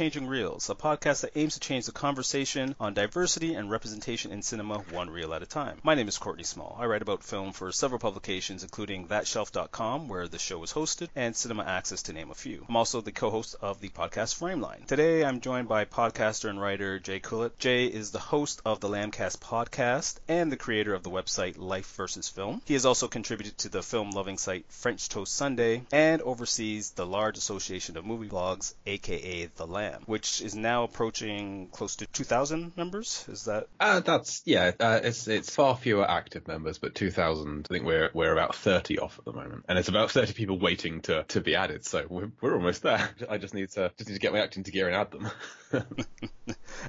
Changing Reels, a podcast that aims to change the conversation on diversity and representation in cinema one reel at a time. My name is Courtney Small. I write about film for several publications, including ThatShelf.com, where the show is hosted, and Cinema Axis, to name a few. I'm also the co-host of the podcast Frameline. Today, I'm joined by podcaster and writer Jay Cluitt. Jay is the host of the Lambcast podcast and the creator of the website Life versus Film. He has also contributed to the film-loving site French Toast Sunday and oversees the large association of movie blogs, aka the Lamb, which is now approaching close to 2,000 members. Is that? Uh, that's yeah. Uh, it's it's far fewer active members, but 2,000. I think we're we're about 30 off at the moment, and it's about 30 people waiting to to be added. So we're, we're almost there. I just need to just need to get my acting to gear and add them.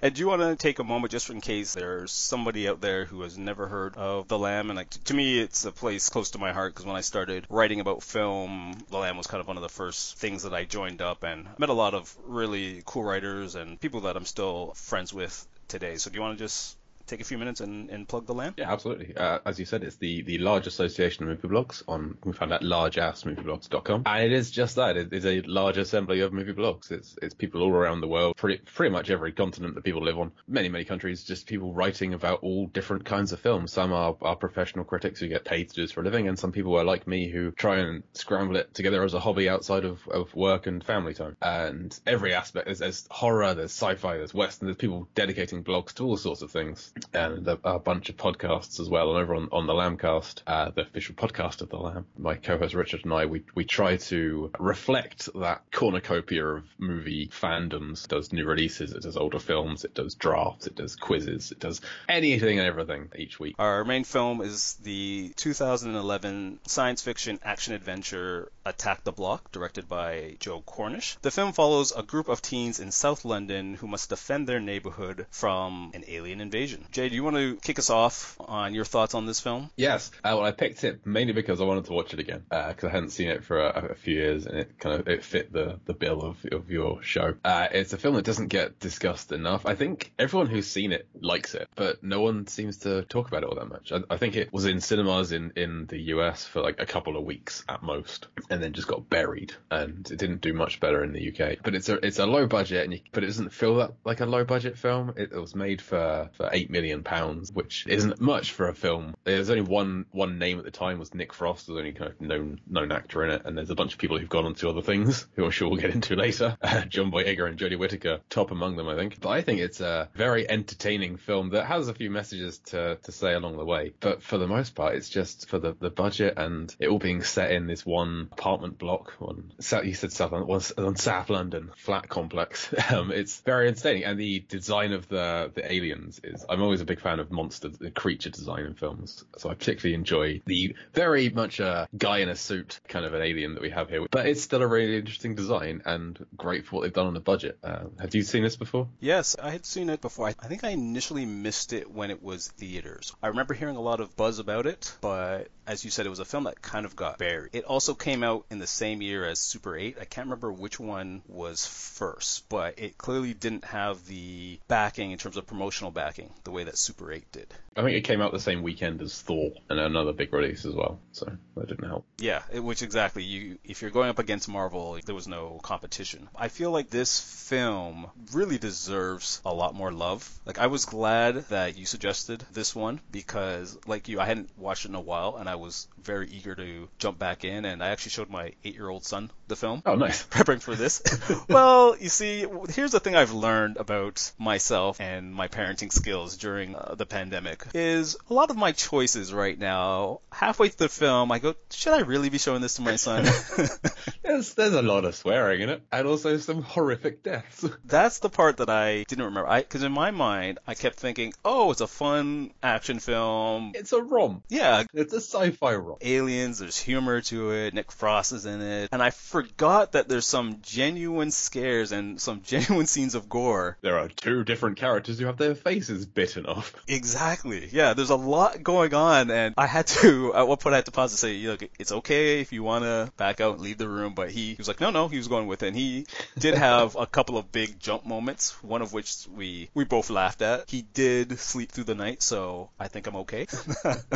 and do you want to take a moment just in case there's somebody out there who has never heard of the Lamb? And like to me, it's a place close to my heart because when I started writing about film, the Lamb was kind of one of the first things that I joined up and met a lot of really cool writers and people that I'm still friends with today. So do you want to just take a few minutes and, and plug the Lamb? Yeah, absolutely. Uh, as you said, it's the, the large association of movie blogs on, we found out largeassmovieblogs.com. And it is just that. It is a large assembly of movie blogs. It's, it's people all around the world, pretty, pretty much every continent that people live on, many, many countries, just people writing about all different kinds of films. Some are, are professional critics who get paid to do this for a living, and some people are like me who try and scramble it together as a hobby outside of, of work and family time. And every aspect, there's, there's horror, there's sci-fi, there's western, there's people dedicating blogs to all sorts of things and a, bunch of podcasts as well. And over on, on the Lambcast, uh, the official podcast of the Lamb, my co-host Richard and I, we, we try to reflect that cornucopia of movie fandoms. It does new releases, it does older films, it does drafts, it does quizzes, it does anything and everything each week. Our main film is the 2011 science fiction action adventure Attack the Block, directed by Joe Cornish. The film follows a group of teens in South London who must defend their neighborhood from an alien invasion. Jay, do you want to kick us off on your thoughts on this film? Yes. Uh, well, I picked it mainly because I wanted to watch it again because uh, I hadn't seen it for a, a, few years and it kind of it fit the, the bill of, of your show. Uh, it's a film that doesn't get discussed enough. I think everyone who's seen it likes it, but no one seems to talk about it all that much. I, I think it was in cinemas in, in the US for like a couple of weeks at most and then just got buried and it didn't do much better in the UK. But it's a it's a low budget and you, but it doesn't feel that like a low budget film. It, it was made for for 8 million pounds, which isn't much for a film. There's only one one name at the time was Nick Frost, was only kind of known known actor in it, and there's a bunch of people who've gone on to other things who I'm sure we'll get into later. Uh, John Boyega and Jodie Whittaker, top among them, I think. But I think it's a very entertaining film that has a few messages to to say along the way. But for the most part, it's just for the the budget and it all being set in this one apartment block on you said South London, on South London flat complex. Um, it's very entertaining, and the design of the the aliens is. I'm always a big fan of monster creature design in films. So I particularly enjoy the very much a guy in a suit kind of an alien that we have here. But it's still a really interesting design and great for what they've done on the budget. Uh, have you seen this before? Yes, I had seen it before. I think I initially missed it when it was theaters. I remember hearing a lot of buzz about it, but as you said, it was a film that kind of got buried. It also came out in the same year as Super 8. I can't remember which one was first, but it clearly didn't have the backing in terms of promotional backing the way that Super 8 did. I think it came out the same weekend as Thor and another big release as well, so that didn't help. Yeah, it, which exactly you if you're going up against Marvel, there was no competition. I feel like this film really deserves a lot more love. Like I was glad that you suggested this one because like you I hadn't watched it in a while and I was very eager to jump back in and I actually showed my 8-year-old son the film. Oh, nice. Preparing for this. well, you see, here's the thing I've learned about myself and my parenting skills during uh, the pandemic is a lot of my choices right now. Halfway through the film, I go, should I really be showing this to my son? there's there's a lot of swearing in it, and also some horrific deaths. That's the part that I didn't remember. Because in my mind I kept thinking, oh, it's a fun action film. It's a rom. Yeah, it's a sci-fi rom. Aliens. There's humor to it. Nick Frost is in it, and I forgot that there's some genuine scares and some genuine scenes of gore. There are two different characters who have their faces bitten off. Exactly. Yeah, there's a lot going on, and I had to at one point I had to pause and say, look, it's okay if you want to back out and leave the room, but he, he was like, no, no, he was going with it. And he did have a couple of big jump moments, one of which we we both laughed at. He did sleep through the night, so I think I'm okay.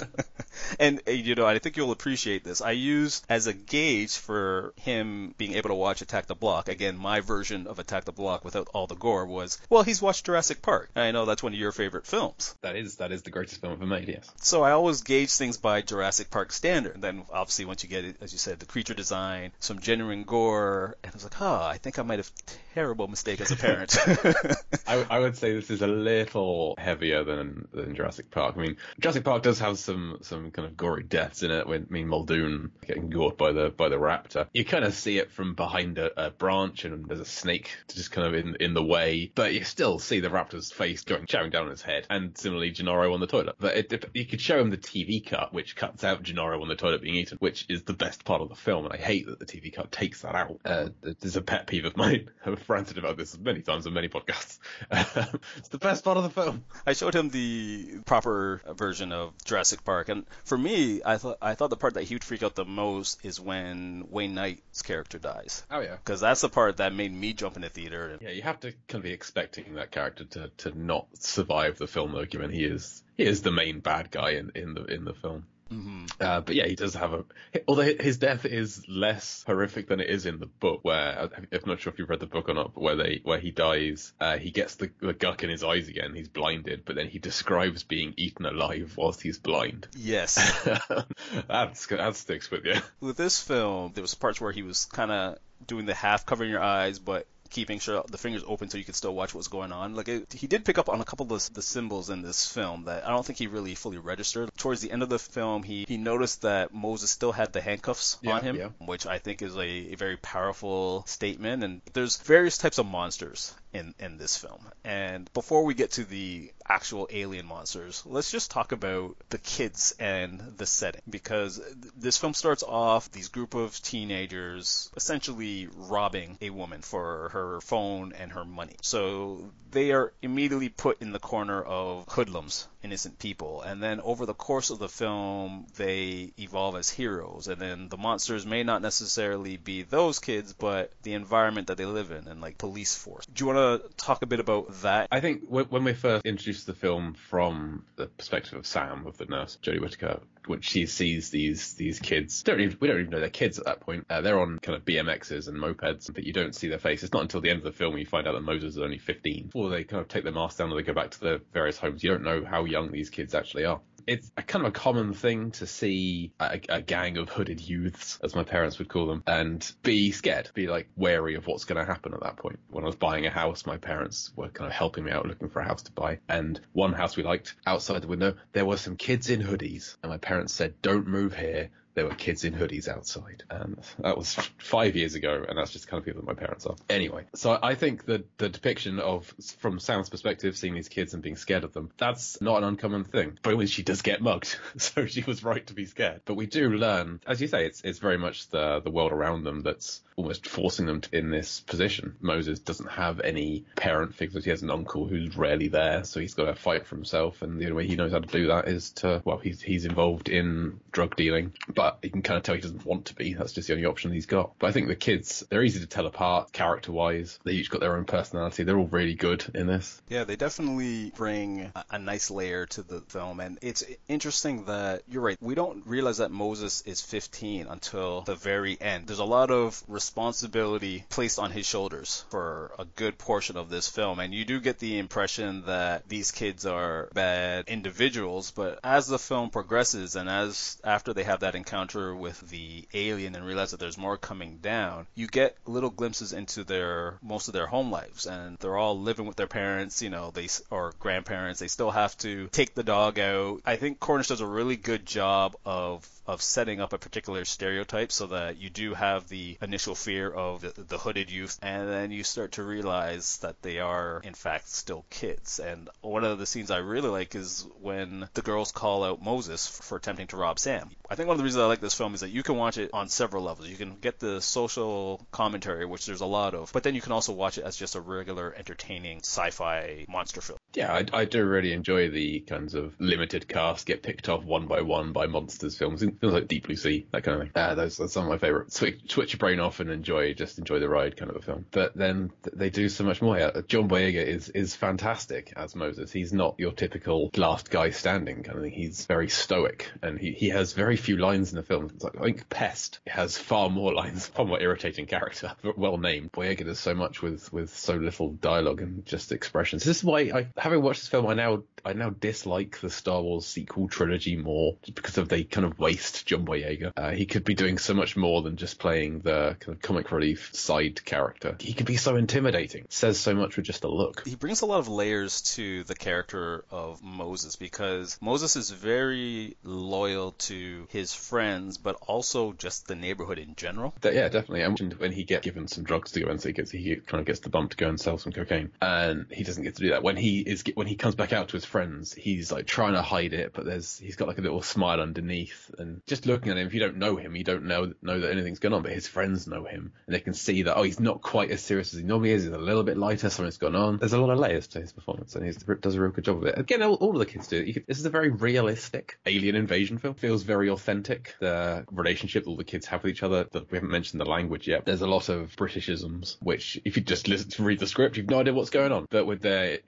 and uh, you know, I think you'll appreciate this. I used as a gauge for him being able to watch Attack the Block. Again, my version of Attack the Block without all the gore was, well, he's watched Jurassic Park. I know that's one of your favorite films. That is that is the greatest film ever made. Yes. So I always gauge things by Jurassic Park standard. And then obviously once you get it, as you said, the creature design, some genuine gore, and I was like, oh, I think I might have terrible mistake as a parent. I, I would say this is a little heavier than than Jurassic Park. I mean, Jurassic Park does have some some kind of gory deaths in it. When I mean Muldoon getting gored by the by the raptor, you kind of see it from behind a, a branch, and there's a snake just kind of in in the way, but you still see the raptor's face going chowing down on his head, and similarly Gennaro on the toilet. But it, you could show him the TV cut, which cuts out Gennaro on the toilet being eaten, which is the best part of the film, and I hate that the TV cut takes that out. Uh, there's a pet peeve of mine. I've ranted about this many times on many podcasts. it's the best part of the film. I showed him the proper version of Jurassic Park, and for me, I thought I thought the part that he would freak out the most is when Wayne Knight's character dies. Oh yeah, because that's the part that made me jump in the theater. Yeah, you have to kind of be expecting that character to, to not survive the film though, given he is he is the main bad guy in, in the in the film. Mm-hmm. Uh, but yeah, he does have a. Although his death is less horrific than it is in the book, where I'm not sure if you've read the book or not, but where they where he dies, uh, he gets the, the guck in his eyes again. He's blinded, but then he describes being eaten alive whilst he's blind. Yes, that's that sticks with you. With this film, there was parts where he was kind of doing the half covering your eyes, but keeping sure the fingers open so you could still watch what's going on. Like it, he did pick up on a couple of the, the, symbols in this film that I don't think he really fully registered. Towards the end of the film, he he noticed that Moses still had the handcuffs yeah, on him, yeah. which I think is a, a very powerful statement. And there's various types of monsters in in this film. And before we get to the actual alien monsters, let's just talk about the kids and the setting because this film starts off these group of teenagers essentially robbing a woman for her phone and her money. So they are immediately put in the corner of hoodlums, innocent people. And then over the course of the film, they evolve as heroes. And then the monsters may not necessarily be those kids, but the environment that they live in and like police force. Do you want to talk a bit about that? I think when we first introduced the film from the perspective of Sam, of the nurse, Jodie Whittaker, when she sees these these kids, don't even, we don't even know they're kids at that point. Uh, they're on kind of BMXs and mopeds, but you don't see their face. It's not until the end of the film you find out that Moses is only 15. Before they kind of take their masks down and they go back to their various homes, you don't know how young these kids actually are it's a kind of a common thing to see a, a, gang of hooded youths, as my parents would call them, and be scared, be like wary of what's going to happen at that point. When I was buying a house, my parents were kind of helping me out looking for a house to buy. And one house we liked, outside the window, there were some kids in hoodies. And my parents said, don't move here there were kids in hoodies outside. And that was five years ago, and that's just kind of people that my parents are. Anyway, so I think that the depiction of, from Sam's perspective, seeing these kids and being scared of them, that's not an uncommon thing. But when she does get mugged, so she was right to be scared. But we do learn, as you say, it's it's very much the the world around them that's almost forcing them to, in this position. Moses doesn't have any parent figures. He has an uncle who's rarely there, so he's got to fight for himself. And the only way he knows how to do that is to, well, he's he's involved in drug dealing, but you can kind of tell he doesn't want to be. That's just the only option he's got. But I think the kids, they're easy to tell apart character wise. They each got their own personality. They're all really good in this. Yeah, they definitely bring a, a nice layer to the film. And it's interesting that you're right. We don't realize that Moses is 15 until the very end. There's a lot of responsibility placed on his shoulders for a good portion of this film. And you do get the impression that these kids are bad individuals, but as the film progresses and as after they have that encounter with the alien and realize that there's more coming down, you get little glimpses into their most of their home lives and they're all living with their parents, you know, they or grandparents. They still have to take the dog out. I think Cornish does a really good job of of setting up a particular stereotype so that you do have the initial fear of the, the, hooded youth and then you start to realize that they are in fact still kids. And one of the scenes i really like is when the girls call out moses for attempting to rob sam. I think one of the reasons i like this film is that you can watch it on several levels. You can get the social commentary which there's a lot of but then you can also watch it as just a regular entertaining sci-fi monster film Yeah, I, I, do really enjoy the kinds of limited cast get picked off one by one by monsters films. Films like Deep Blue Sea, that kind of thing. Uh, those are some of my favorite. Switch, switch your brain off and enjoy, just enjoy the ride kind of a film. But then they do so much more. John Boyega is is fantastic as Moses. He's not your typical last guy standing kind of thing. He's very stoic and he, he has very few lines in the film. Like, I think Pest has far more lines, far more irritating character, but well named. Boyega does so much with with so little dialogue and just expressions. This is why I, having watched this film, I now I now dislike the Star Wars sequel trilogy more because of they kind of waste John Boyega. Uh, he could be doing so much more than just playing the kind of comic relief side character. He could be so intimidating. Says so much with just a look. He brings a lot of layers to the character of Moses because Moses is very loyal to his friends, but also just the neighborhood in general. yeah, definitely. Mentioned when he gets given some drugs to go and so he gets he kind of gets the bump to go and sell some cocaine, and he doesn't get to do that. When he is when he comes back out to his friends, he's like trying to hide it, but there's he's got like a little smile underneath, and just looking at him, if you don't know him, you don't know know that anything's going on, but his friends know him, and they can see that oh, he's not quite as serious as he normally is. He's a little bit lighter. Something's gone on. There's a lot of layers to his performance, and he does a real good job of it. Again, all, all of the kids do. Can, this is a very realistic alien invasion film. Feels very authentic. The relationship all the kids have with each other. We haven't mentioned the language yet. There's a lot of Britishisms, which if you just listen to read the script, you've no idea what's going on. But with their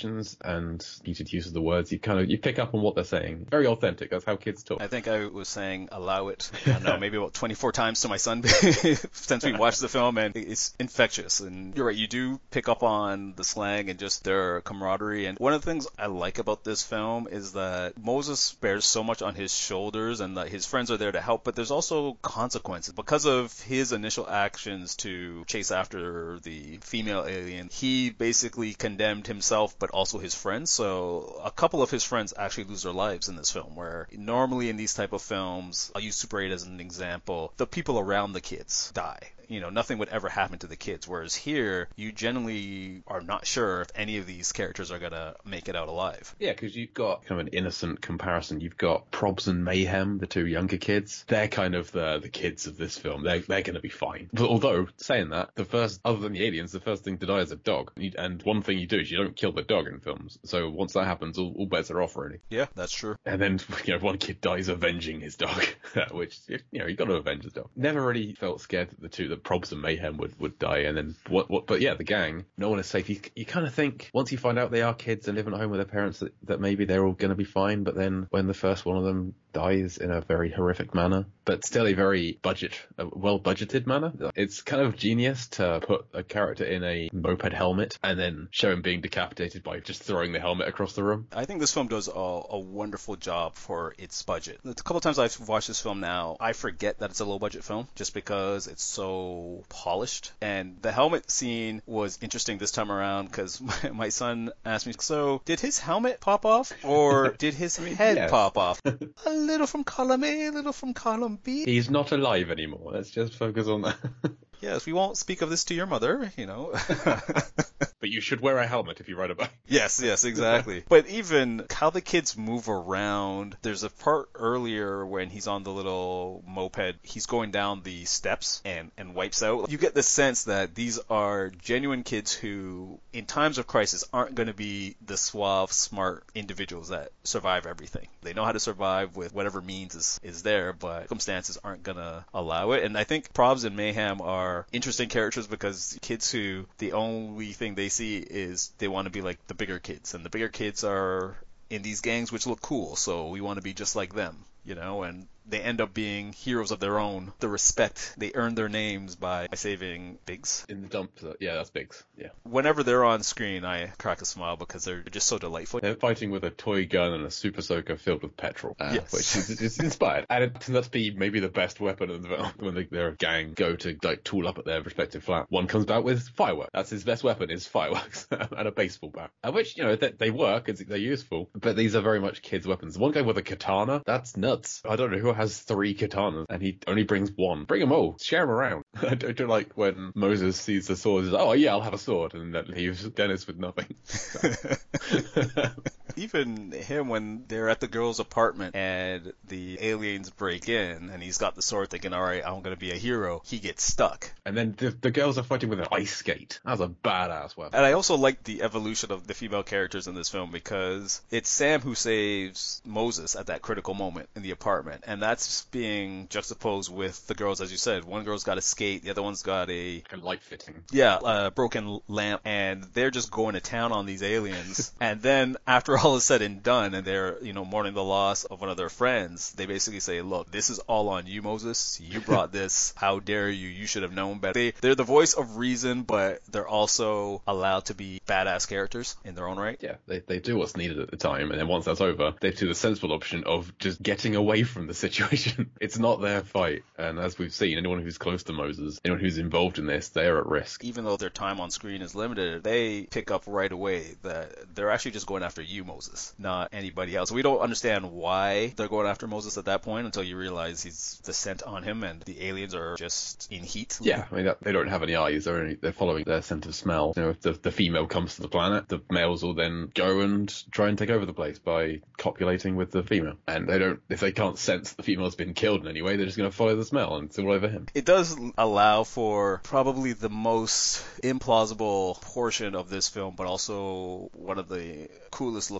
intonations and muted use of the words, you kind of you pick up on what they're saying. Very authentic. That's how kids talk. I think I was saying allow it. I don't know, maybe about 24 times to my son since we watched the film, and it's infectious. And you're right, you do pick up on the slang and just their camaraderie. And one of the things I like about this film is that Moses bears so much on his shoulders, and that his friends are there to help. But there's also consequences because of his initial actions to chase after the female alien. He basically condemned himself, but also his friends. So a couple of his friends actually lose their lives in this film. Where normally in these type of films, I'll use Super 8 as an example, the people around the kids die you know, nothing would ever happen to the kids. Whereas here, you generally are not sure if any of these characters are gonna make it out alive. Yeah, because you've got kind of an innocent comparison. You've got Probs and Mayhem, the two younger kids. They're kind of the the kids of this film. They're they're gonna be fine. But although saying that, the first other than the aliens, the first thing to die is a dog. And one thing you do is you don't kill the dog in films. So once that happens, all, all bets are off really. Yeah, that's true. And then you know one kid dies avenging his dog, which you know you got to avenge the dog. Never really felt scared that the two that Probs and Mayhem would, would die, and then what? What? But yeah, the gang, no one is safe. You, you kind of think once you find out they are kids and living at home with their parents that, that maybe they're all going to be fine. But then when the first one of them dies in a very horrific manner, but still a very budget, a well budgeted manner. It's kind of genius to put a character in a moped helmet and then show him being decapitated by just throwing the helmet across the room. I think this film does a, a wonderful job for its budget. A couple times I've watched this film now, I forget that it's a low budget film just because it's so polished. And the helmet scene was interesting this time around because my, my son asked me, so did his helmet pop off or did his head yes. pop off? little from column A, a little from column B. He's not alive anymore. Let's just focus on that. yes, we won't speak of this to your mother, you know. but you should wear a helmet if you ride a bike. Yes, yes, exactly. but even how the kids move around, there's a part earlier when he's on the little moped, he's going down the steps and, and wipes out. You get the sense that these are genuine kids who, in times of crisis, aren't going to be the suave, smart individuals that survive everything. They know how to survive with whatever means is, is there, but circumstances aren't going to allow it. And I think Probs and Mayhem are interesting characters because kids who the only thing they see is they want to be like the bigger kids, and the bigger kids are in these gangs which look cool, so we want to be just like them, you know, and they end up being heroes of their own. The respect they earn their names by, saving Biggs. In the dump, yeah, that's Biggs. Yeah. Whenever they're on screen, I crack a smile because they're just so delightful. They're fighting with a toy gun and a super soaker filled with petrol, uh, yes. which is, is inspired. And it turns out to be maybe the best weapon of the film. When they, their gang go to like tool up at their respective flat, one comes back with fireworks. That's his best weapon is fireworks and a baseball bat, uh, which you know they, they work, they're useful, but these are very much kids' weapons. One guy with a katana, that's nuts. I don't know who has three katanas and he only brings one. Bring them all. Share them around. I don't, don't like when Moses sees the sword. Oh yeah, I'll have a sword, and that leaves Dennis with nothing. even him when they're at the girl's apartment and the aliens break in and he's got the sword thinking, all right, I'm going to be a hero, he gets stuck. And then the, the girls are fighting with an ice skate. That was a badass weapon. And I also like the evolution of the female characters in this film because it's Sam who saves Moses at that critical moment in the apartment. And that's being juxtaposed with the girls, as you said. One girl's got a skate, the other one's got a. A light fitting. Yeah, a broken lamp, and they're just going to town on these aliens. and then after all is said and done, and they're, you know, mourning the loss of one of their friends, they basically say, look, this is all on you, Moses. You brought this. How dare you? You should have known better. They, they're the voice of reason, but they're also allowed to be badass characters in their own right. Yeah, they, they do what's needed at the time, and then once that's over, they do the sensible option of just getting away from the situation. it's not their fight, and as we've seen, anyone who's close to Moses, anyone who's involved in this, they're at risk. Even though their time on screen is limited, they pick up right away that they're actually just going after you, Moses, not anybody else. We don't understand why they're going after Moses at that point until you realize he's the scent on him, and the aliens are just in heat. Yeah, I mean that, they don't have any eyes; they're only, they're following their scent of smell. You know, if the, the female comes to the planet, the males will then go and try and take over the place by copulating with the female. And they don't, if they can't sense the female's been killed in any way, they're just going to follow the smell and it's all over him. It does allow for probably the most implausible portion of this film, but also one of the coolest looking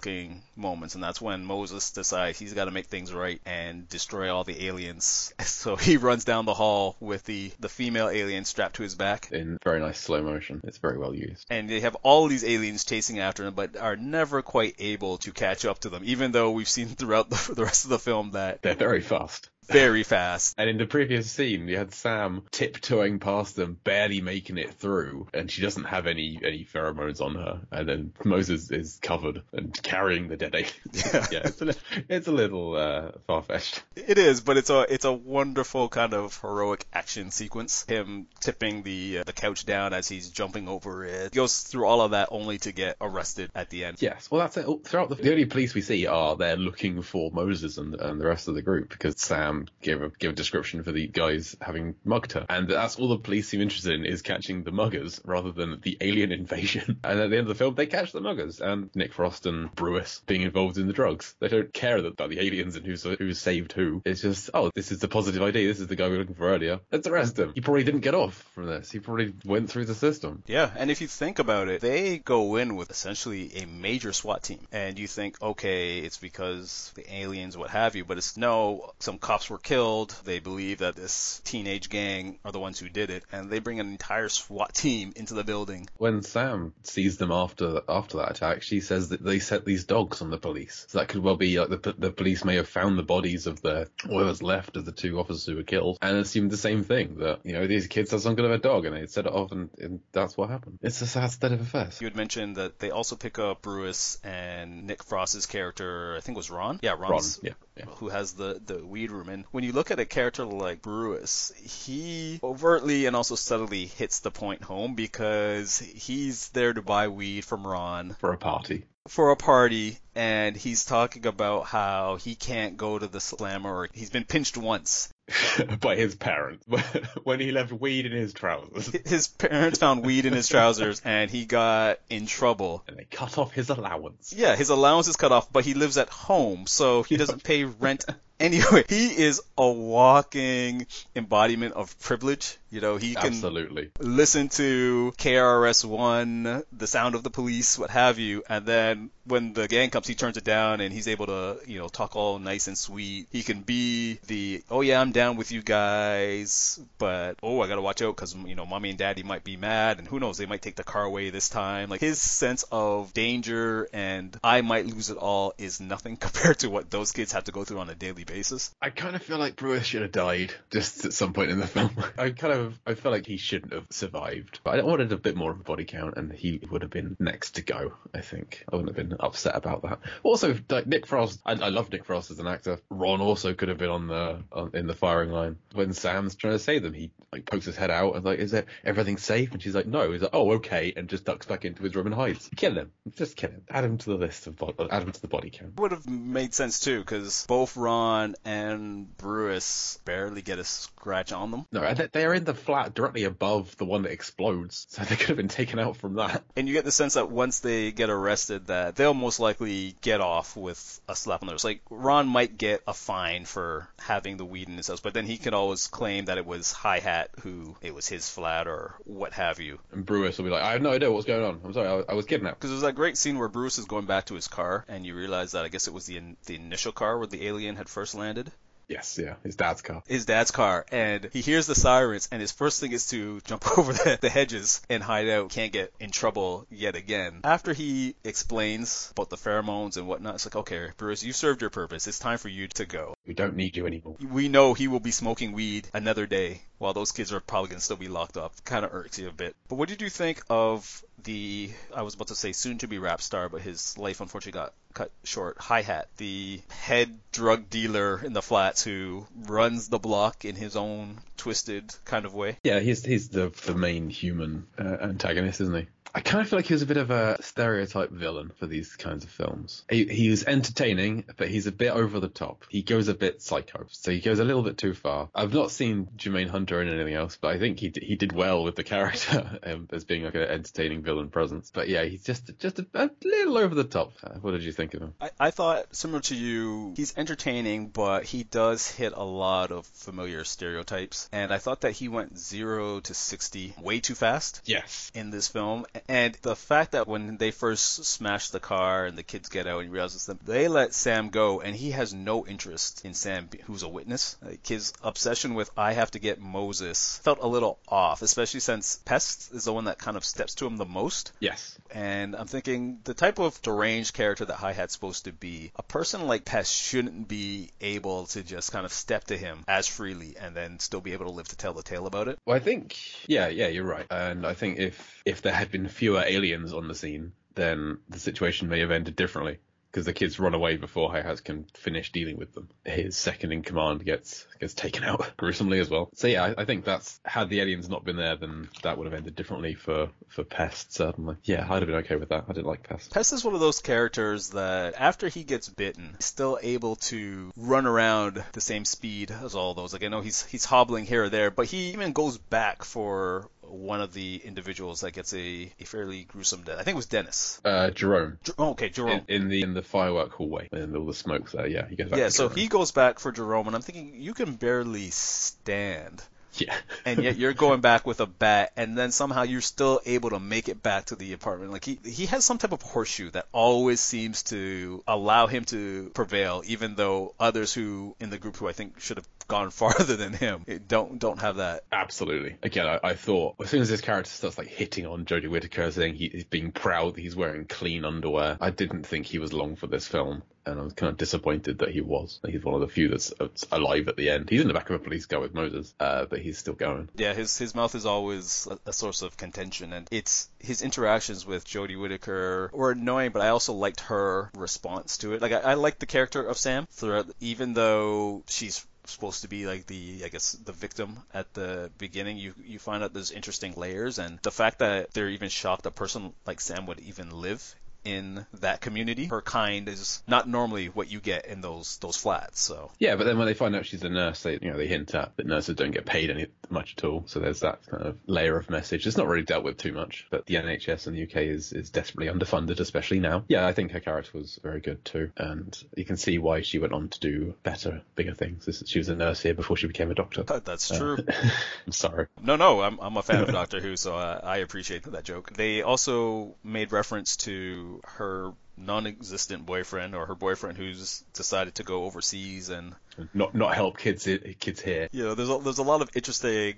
moments, and that's when Moses decides he's got to make things right and destroy all the aliens. So he runs down the hall with the, the female alien strapped to his back. In very nice slow motion. It's very well used. And they have all these aliens chasing after him, but are never quite able to catch up to them, even though we've seen throughout the, the rest of the film that They're very fast. Very fast. And in the previous scene, you had Sam tiptoeing past them, barely making it through, and she doesn't have any any pheromones on her. And then Moses is covered and carrying the dead. Yeah. yeah, it's a, it's a little uh, far fetched. It is, but it's a it's a wonderful kind of heroic action sequence. Him tipping the uh, the couch down as he's jumping over it. He goes through all of that only to get arrested at the end. Yes, well that's it. Throughout the, the only police we see are there looking for Moses and, and the rest of the group because Sam gave a gave a description for the guys having mugged her, and that's all the police seem interested in is catching the muggers rather than the alien invasion. And at the end of the film, they catch the muggers and Nick Frost and Brewis being involved in the drugs. They don't care about the aliens and who's who's saved who. It's just oh, this is the positive ID. This is the guy we were looking for earlier. Let's arrest him. He probably didn't get off from this. He probably went through the system. Yeah, and if you think about it, they go in with essentially a major SWAT team, and you think, okay, it's because the aliens, what have you, but it's no, some cops were killed. They believe that this teenage gang are the ones who did it, and they bring an entire SWAT team into the building. When Sam sees them after after that attack, she says that they set these dogs on the police. So that could well be like the the police may have found the bodies of the whatever's left of the two officers who were killed and assumed the same thing that you know these kids had some kind of a dog and they set it off and, and that's what happened. It's a sad state of affairs. You had mentioned that they also pick up Brewis and Nick Frost's character, I think it was Ron. Yeah, Ron, Ron's yeah, yeah. who has the, the weed room. And when you look at a character like Brewis, he overtly and also subtly hits the point home because he's there to buy weed from Ron For a party. For a party and he's talking about how he can't go to the slammer or he's been pinched once. by his parents when he left weed in his trousers His parents found weed in his trousers and he got in trouble. and they cut off his allowance. Yeah, his allowance is cut off, but he lives at home, so he doesn't pay rent anyway. He is a walking embodiment of privilege. You know, he can Absolutely. listen to KRS One, the sound of the police, what have you, and then when the gang comes, he turns it down and he's able to, you know, talk all nice and sweet. He can be the, oh yeah, I'm down with you guys, but oh, I gotta watch out because you know, mommy and daddy might be mad, and who knows, they might take the car away this time. Like his sense of danger and I might lose it all is nothing compared to what those kids have to go through on a daily basis. I kind of feel like Brewis should have died just at some point in the film. I kind of I feel like he shouldn't have survived. But I wanted a bit more of a body count, and he would have been next to go. I think I wouldn't have been upset about that. Also, like Nick Frost, I, I love Nick Frost as an actor. Ron also could have been on the on, in the firing line when Sam's trying to save them. He like pokes his head out and like, "Is it everything safe?" And she's like, "No." He's like, "Oh, okay," and just ducks back into his room and hides. Kill him. Just kill him. Add him to the list of bo- add him to the body count. would have made sense too, because both Ron and Brewis barely get a scratch on them. No, they- they are in the flat directly above the one that explodes, so they could have been taken out from that. And you get the sense that once they get arrested, that they'll most likely get off with a slap on the wrist. Like Ron might get a fine for having the weed in his house, but then he can always claim that it was Hi Hat who it was his flat or what have you. And Brewis will be like, I have no idea what's going on. I'm sorry, I, I was kidnapped. Because there's that great scene where Brewis is going back to his car, and you realize that I guess it was the the initial car where the alien had first landed. Yes, yeah, his dad's car. His dad's car, and he hears the sirens, and his first thing is to jump over the, the hedges and hide out. Can't get in trouble yet again. After he explains about the pheromones and whatnot, it's like, okay, Brewis, you served your purpose. It's time for you to go. We don't need you anymore. We know he will be smoking weed another day while those kids are probably going to still be locked up. Kind of irks you a bit. But what did you think of the, I was about to say soon to be rap star, but his life unfortunately got cut short. Hi Hat, the head drug dealer in the flats who runs the block in his own twisted kind of way. Yeah, he's he's the the main human uh, antagonist, isn't he? I kind of feel like he was a bit of a stereotype villain for these kinds of films. He, he's entertaining, but he's a bit over the top. He goes a bit psycho, so he goes a little bit too far. I've not seen Jumayn Hunter in anything else, but I think he he did well with the character um, as being like an entertaining villain presence. But yeah, he's just just a, a little over the top. Uh, what did you think of him? I, I thought similar to you, he's entertaining, but he does hit a lot of familiar stereotypes, and I thought that he went zero to sixty way too fast. Yes. In this film, and the fact that when they first smash the car and the kids get out and you realize it's them, they let Sam go and he has no interest in Sam, who's a witness. Like his obsession with I have to get Moses felt a little off, especially since Pest is the one that kind of steps to him the most. Yes. And I'm thinking the type of deranged character that Hi Hat's supposed to be, a person like Pest shouldn't be able to just kind of step to him as freely and then still be able to live to tell the tale about it. Well, I think, yeah, yeah, you're right. And I think if if there had been fewer aliens on the scene, then the situation may have ended differently because the kids run away before Hi-Hats can finish dealing with them. His second in command gets gets taken out gruesomely as well. So yeah, I, I, think that's had the aliens not been there, then that would have ended differently for for Pest certainly. Yeah, I'd have been okay with that. I didn't like Pest. Pest is one of those characters that after he gets bitten, he's still able to run around the same speed as all those. Like I know he's he's hobbling here or there, but he even goes back for one of the individuals that gets a, a fairly gruesome death. I think it was Dennis. Uh, Jerome. Jer- oh, okay, Jerome. In, in, the in the firework hallway, and all the smoke there. Yeah, he goes back. Yeah, so Jerome. he goes back for Jerome, and I'm thinking you can barely stand. Yeah. and yet you're going back with a bat, and then somehow you're still able to make it back to the apartment. Like he he has some type of horseshoe that always seems to allow him to prevail, even though others who in the group who I think should have gone farther than him don't don't have that. Absolutely. Again, I, I thought as soon as this character starts like hitting on Jodie Whittaker, saying he, he's being proud that he's wearing clean underwear, I didn't think he was long for this film and I was kind of disappointed that he was. He's one of the few that's, that's alive at the end. He's in the back of a police car with Moses, uh, but he's still going. Yeah, his his mouth is always a, a, source of contention, and it's his interactions with Jodie Whittaker were annoying, but I also liked her response to it. Like I, I liked the character of Sam throughout, even though she's supposed to be like the I guess the victim at the beginning. You you find out there's interesting layers, and the fact that they're even shocked a person like Sam would even live in that community. Her kind is not normally what you get in those those flats. So yeah, but then when they find out she's a nurse, they you know they hint at that nurses don't get paid any much at all. So there's that kind of layer of message. It's not really dealt with too much, but the NHS in the UK is is desperately underfunded, especially now. Yeah, I think her character was very good too, and you can see why she went on to do better, bigger things. She was a nurse here before she became a doctor. That's true. Uh, I'm sorry. No, no, I'm I'm a fan of Doctor Who, so I, I appreciate that joke. They also made reference to her non-existent boyfriend or her boyfriend who's decided to go overseas and not not help kids kids here. You know, there's a, there's a lot of interesting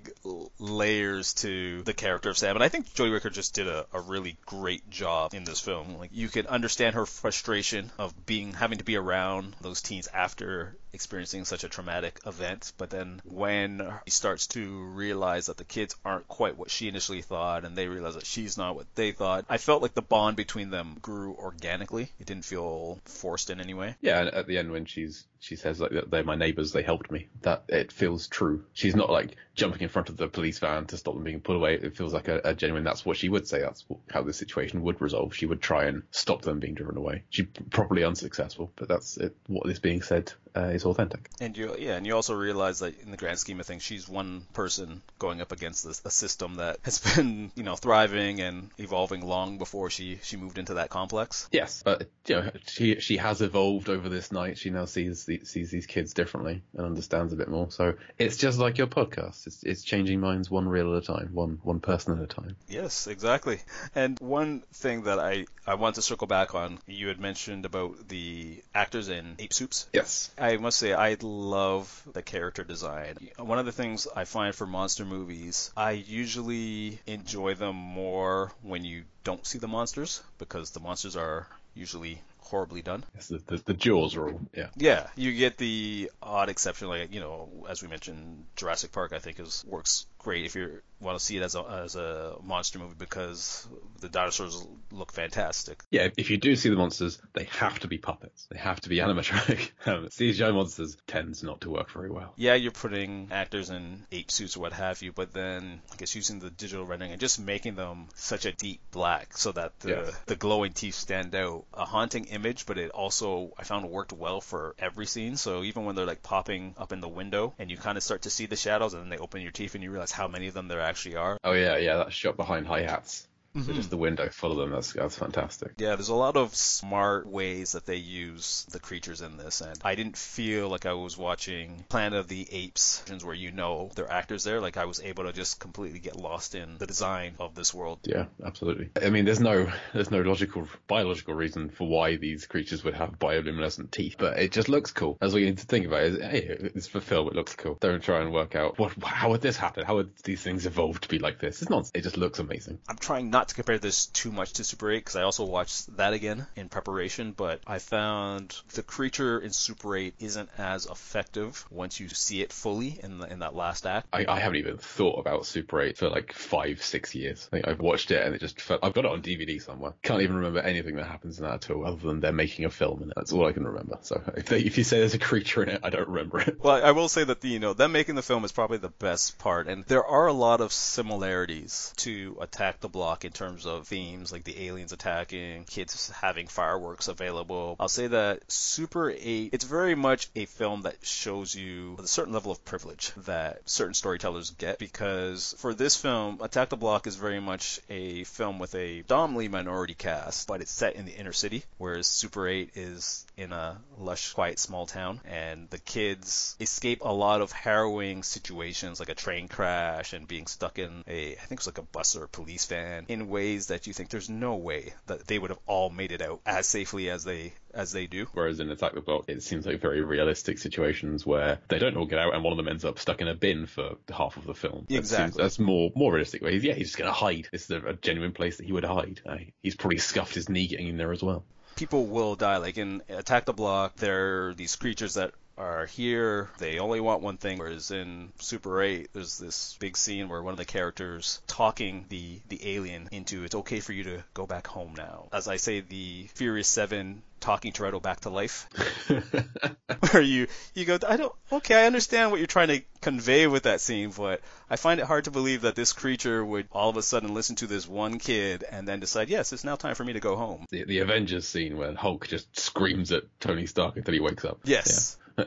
layers to the character of Sam, and I think Jodie Whittaker just did a, a really great job in this film. Like you can understand her frustration of being having to be around those teens after experiencing such a traumatic event, but then when she starts to realize that the kids aren't quite what she initially thought, and they realize that she's not what they thought, I felt like the bond between them grew organically. It didn't feel forced in any way. Yeah, and at the end when she's she says like they're my neighbors, they helped me. That it feels true. She's not like jumping in front of the police van to stop them being pulled away. It feels like a, a genuine. That's what she would say. That's how the situation would resolve. She would try and stop them being driven away. She probably unsuccessful, but that's it, what is being said uh, is authentic. And you, yeah, and you also realize that in the grand scheme of things, she's one person going up against this, a system that has been, you know, thriving and evolving long before she she moved into that complex. Yes, but you know, she she has evolved over this night. She now sees the, sees these kids differently and understands a bit more. So it's just like your podcast. It's it's changing minds one reel at a time, one one person at a time. Yes, exactly. And one thing that I I want to circle back on, you had mentioned about the actors in Ape Soups. Yes. I must say I love the character design. One of the things I find for monster movies, I usually enjoy them more when you don't see the monsters because the monsters are usually horribly done. Yes, the, the, the Jaws rule. Yeah. Yeah, you get the odd exception, like you know, as we mentioned, Jurassic Park. I think is works great if you want to see it as a as a monster movie because the dinosaurs look fantastic. Yeah, if you do see the monsters, they have to be puppets. They have to be animatronic. um, CGI monsters tends not to work very well. Yeah, you're putting actors in ape suits or what have you, but then I guess using the digital rendering and just making them such a deep black so that the Yes. the glowing teeth stand out. A haunting image, but it also I found worked well for every scene. So even when they're like popping up in the window and you kind of start to see the shadows, and then they open your teeth and you realize how many of them there actually are. Oh yeah, yeah, that shot behind hi hats. So mm-hmm. just the window full of them. That's that's fantastic. Yeah, there's a lot of smart ways that they use the creatures in this, and I didn't feel like I was watching Planet of the Apes, where you know they're actors there. Like I was able to just completely get lost in the design of this world. Yeah, absolutely. I mean, there's no there's no logical biological reason for why these creatures would have bioluminescent teeth, but it just looks cool. That's what you need to think about. Is hey, it's for film. It looks cool. Don't try and work out what how would this happen? How would these things evolve to be like this? It's not. It just looks amazing. I'm trying not to compare this too much to Super 8 because I also watched that again in preparation, but I found the creature in Super 8 isn't as effective once you see it fully in the, in that last act. I, I haven't even thought about Super 8 for like five, six years. I I've watched it and it just felt, I've got it on DVD somewhere. Can't even remember anything that happens in that at all other than they're making a film in it. That's all I can remember. So if, they, if you say there's a creature in it, I don't remember it. Well, I will say that the, you know them making the film is probably the best part, and there are a lot of similarities to Attack the Block in terms of themes, like the aliens attacking, kids having fireworks available. I'll say that Super 8, it's very much a film that shows you a certain level of privilege that certain storytellers get, because for this film, Attack the Block is very much a film with a predominantly minority cast, but it's set in the inner city, whereas Super 8 is in a lush, quiet small town, and the kids escape a lot of harrowing situations like a train crash and being stuck in a, I think it was like a bus or a police van, in ways that you think there's no way that they would have all made it out as safely as they as they do. Whereas in Attack the Block, it seems like very realistic situations where they don't all get out and one of them ends up stuck in a bin for half of the film. Exactly. that's more more realistic. Where he's, yeah, he's just going to hide. This is a, a genuine place that he would hide. Uh, he's probably scuffed his knee getting in there as well. People will die. Like in Attack the Block, there are these creatures that are here. They only want one thing. Whereas in Super 8, there's this big scene where one of the characters talking the the alien into it's okay for you to go back home now. As I say, the Furious Seven talking Toretto back to life. where you you go, I don't. Okay, I understand what you're trying to convey with that scene, but I find it hard to believe that this creature would all of a sudden listen to this one kid and then decide, yes, it's now time for me to go home. the, the Avengers scene where Hulk just screams at Tony Stark until he wakes up. Yes.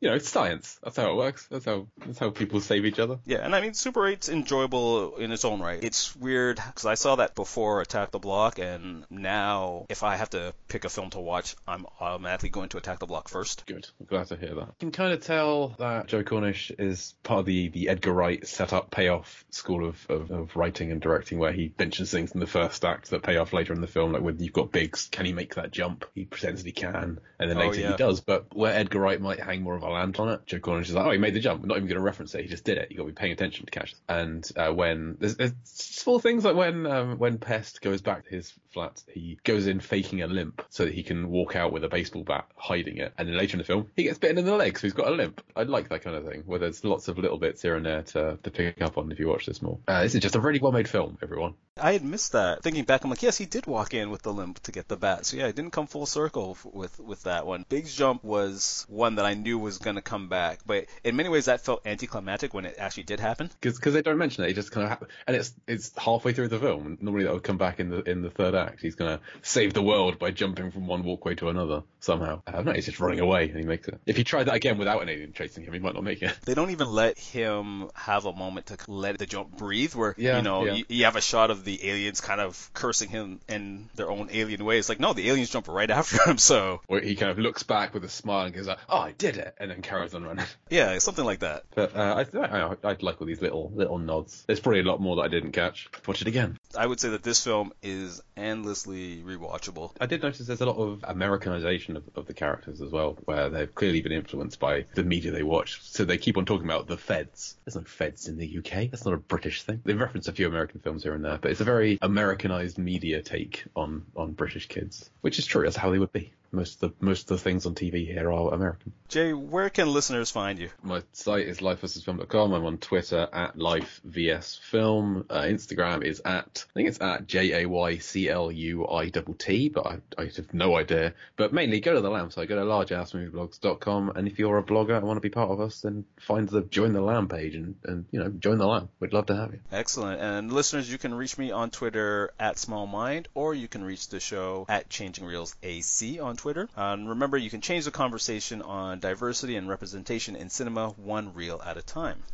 you know, it's science. That's how it works. That's how that's how people save each other. Yeah, and I mean, Super 8's enjoyable in its own right. It's weird because I saw that before Attack the Block, and now if I have to pick a film to watch, I'm automatically going to Attack the Block first. Good. I'm glad to hear that. You can kind of tell that Joe Cornish is part of the, the Edgar Wright setup payoff school of, of, of writing and directing where he mentions things in the first act that pay off later in the film. Like when you've got Biggs, can he make that jump? He pretends that he can, and then Oh, later yeah. he does. But where Edgar Wright might hang more of a lamp on it, Joe Cornish is like, oh, he made the jump. We're not even going to reference it. He just did it. You got to be paying attention to catch. And uh, when there's, there's small things like when um, when Pest goes back to his flat, he goes in faking a limp so that he can walk out with a baseball bat hiding it. And then later in the film, he gets bitten in the leg, so he's got a limp. I like that kind of thing, where there's lots of little bits here and there to, to pick up on if you watch this more. Uh, this is just a really well made film, everyone. I had missed that. Thinking back, I'm like, yes, he did walk in with the limp to get the bat. So yeah, it didn't come full circle f- with with that one. Big's jump was was one that I knew was going to come back. But in many ways, that felt anticlimactic when it actually did happen. Because they don't mention it, it just kind of happens, and it's it's halfway through the film. Normally that would come back in the in the third act. He's gonna save the world by jumping from one walkway to another somehow. I don't know. He's just running away, and he makes it. If he tried that again without an alien chasing him, he might not make it. They don't even let him have a moment to let the jump breathe, where Yeah, you know yeah. you, you have a shot of the aliens kind of cursing him in their own alien way. It's like no, the aliens jump right after him. So he kind of looks back with a smile and goes like, "Oh, I did it," and then carries on running. yeah, something like that. But uh, I, I I like all these little little nods. There's probably a lot more that I didn't catch. Watch it again. I would say that this film is endlessly rewatchable. I did notice there's a lot of Americanization of, of the characters as well, where they've clearly been influenced by the media they watch. So they keep on talking about the feds. There's no feds in the UK. That's not a British thing. They've referenced a few American films here and there, but it's a very Americanized media take on on British kids, which is true. That's how they would be. Most of the most of the things on TV here are American. Jay, where can listeners find you? My site is lifeversusfilm.com. I'm on Twitter at lifevsfilm. Uh, Instagram is at I think it's at j a y c l u i double t, but I, I have no idea. But mainly go to the Lamb site, go to largeassmovieblogs.com, and if you're a blogger and want to be part of us, then find the join the Lamb page and and you know join the Lamb. We'd love to have you. Excellent. And listeners, you can reach me on Twitter at smallmind, or you can reach the show at Changing Reels AC on Twitter. Uh, and remember, you can change the conversation on diversity and representation in cinema one reel at a time.